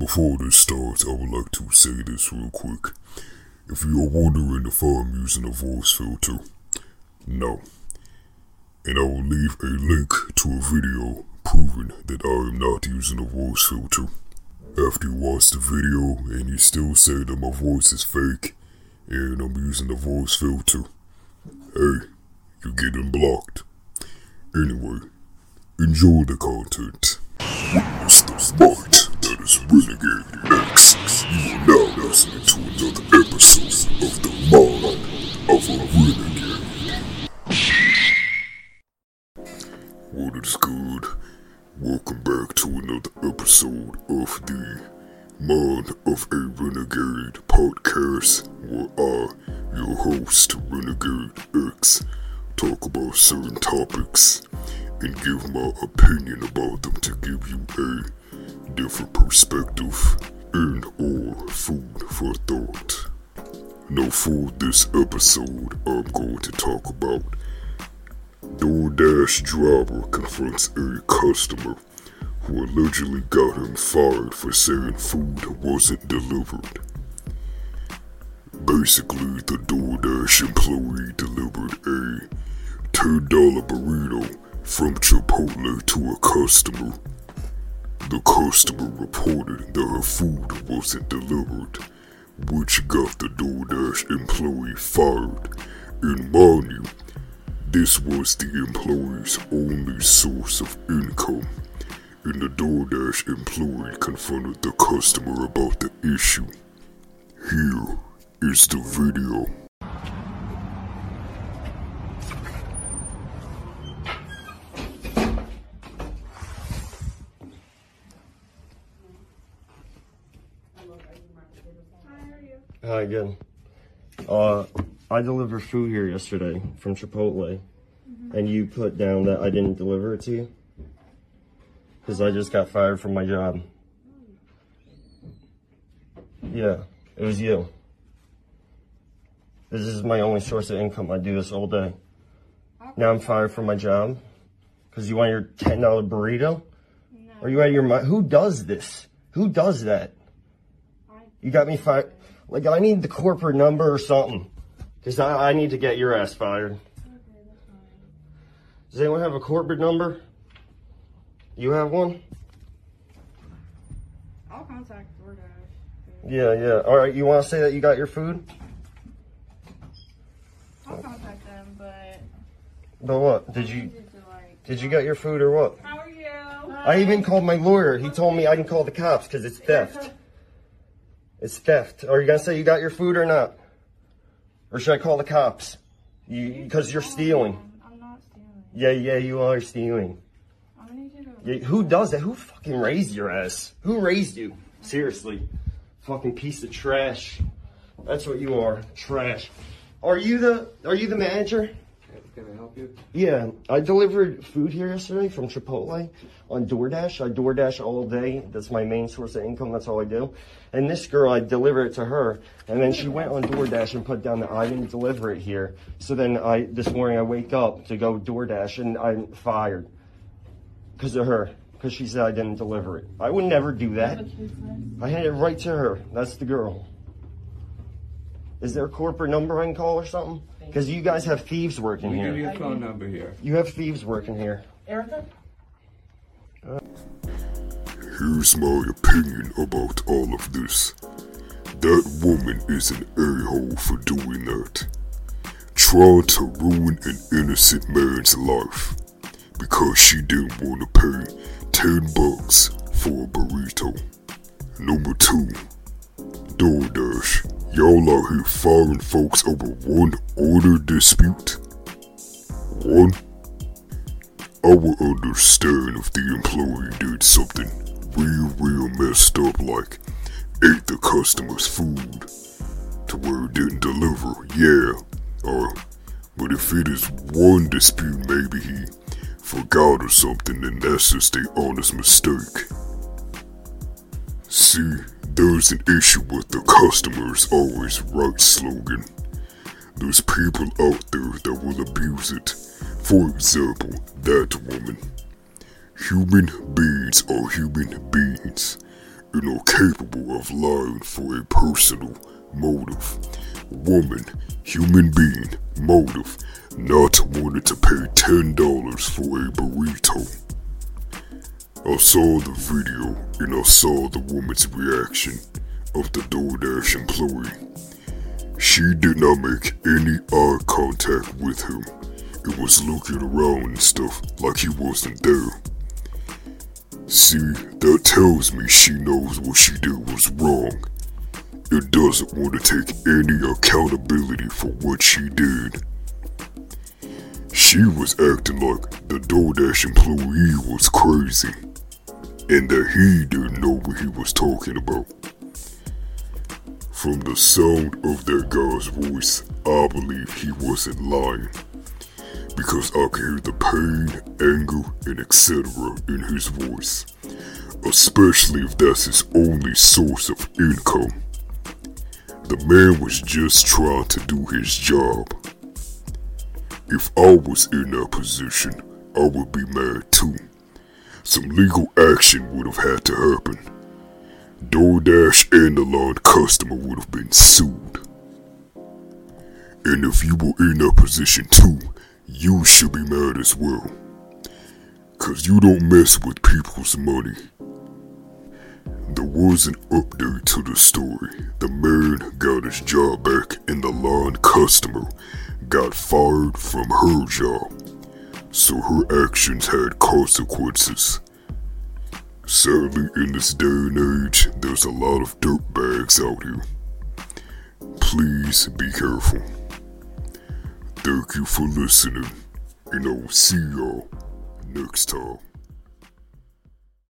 Before this starts, I would like to say this real quick. If you are wondering if I'm using a voice filter, no. And I will leave a link to a video proving that I am not using a voice filter. After you watch the video and you still say that my voice is fake and I'm using a voice filter, hey, you're getting blocked. Anyway, enjoy the content. Witness the that is Renegade X. You are now listening to another episode of the Mind of a Renegade. What is good? Welcome back to another episode of the Mind of a Renegade podcast, where I, your host, Renegade X, talk about certain topics and give my opinion about them to give you a different perspective and all food for thought. Now for this episode, I'm going to talk about DoorDash driver confronts a customer who allegedly got him fired for saying food wasn't delivered. Basically, the DoorDash employee delivered a $10 burrito from Chipotle to a customer. The customer reported that her food wasn't delivered, which got the DoorDash employee fired. And mind you, this was the employee's only source of income, and the DoorDash employee confronted the customer about the issue. Here is the video. Hi again. Uh, I delivered food here yesterday from Chipotle, and you put down that I didn't deliver it to you because I just got fired from my job. Yeah, it was you. This is my only source of income. I do this all day. Now I'm fired from my job because you want your ten dollar burrito. Are you out of your mind? Who does this? Who does that? You got me fired. Like, I need the corporate number or something. Because I, I need to get your ass fired. Does anyone have a corporate number? You have one? I'll contact DoorDash. Yeah, yeah. All right, you want to say that you got your food? I'll contact them, but But what? Did you needed to like. did you get your food or what? How are you? I even called my lawyer. He told me I can call the cops because it's theft. It's theft. Are you gonna say you got your food or not? Or should I call the cops? You because you're stealing. I'm not stealing. Yeah, yeah, you are stealing. I'm gonna need you to. Yeah, who does that? Who fucking raised your ass? Who raised you? Seriously. Fucking piece of trash. That's what you are. Trash. Are you the are you the manager? Can I help you? Yeah. I delivered food here yesterday from Chipotle on DoorDash. I DoorDash all day. That's my main source of income. That's all I do. And this girl, I delivered it to her, and then she went on DoorDash and put down that I didn't deliver it here. So then I this morning I wake up to go DoorDash and I'm fired because of her. Because she said I didn't deliver it. I would never do that. I had it right to her. That's the girl. Is there a corporate number I can call or something? Because you guys have thieves working We give you here. a phone number here. You have thieves working here. Erica? Here's my opinion about all of this. That woman is an a-hole for doing that. Trying to ruin an innocent man's life because she didn't want to pay 10 bucks for a burrito. Number 2. DoorDash. Y'all out here firing folks over one order dispute? One? I would understand if the employee did something real, real messed up, like ate the customer's food to where it didn't deliver. Yeah, uh, but if it is one dispute, maybe he forgot or something, then that's just a honest mistake. See, there's an issue with the customers always right slogan. There's people out there that will abuse it. For example, that woman. Human beings are human beings, you know, capable of lying for a personal motive. Woman, human being, motive, not wanting to pay $10 for a burrito. I saw the video and I saw the woman's reaction of the DoorDash employee. She did not make any eye contact with him. It was looking around and stuff like he wasn't there. See, that tells me she knows what she did was wrong. It doesn't want to take any accountability for what she did. She was acting like the DoorDash employee was crazy and that he didn't know what he was talking about. From the sound of that guy's voice, I believe he wasn't lying. Because I could hear the pain, anger, and etc. in his voice. Especially if that's his only source of income. The man was just trying to do his job. If I was in that position, I would be mad too. Some legal action would have had to happen. DoorDash and the lawn customer would have been sued. And if you were in that position too, you should be mad as well. Cause you don't mess with people's money. There was an update to the story. The man got his job back and the lawn customer got fired from her job. So her actions had consequences. Sadly, in this day and age, there's a lot of dirtbags out here. Please be careful. Thank you for listening, and I will see y'all next time.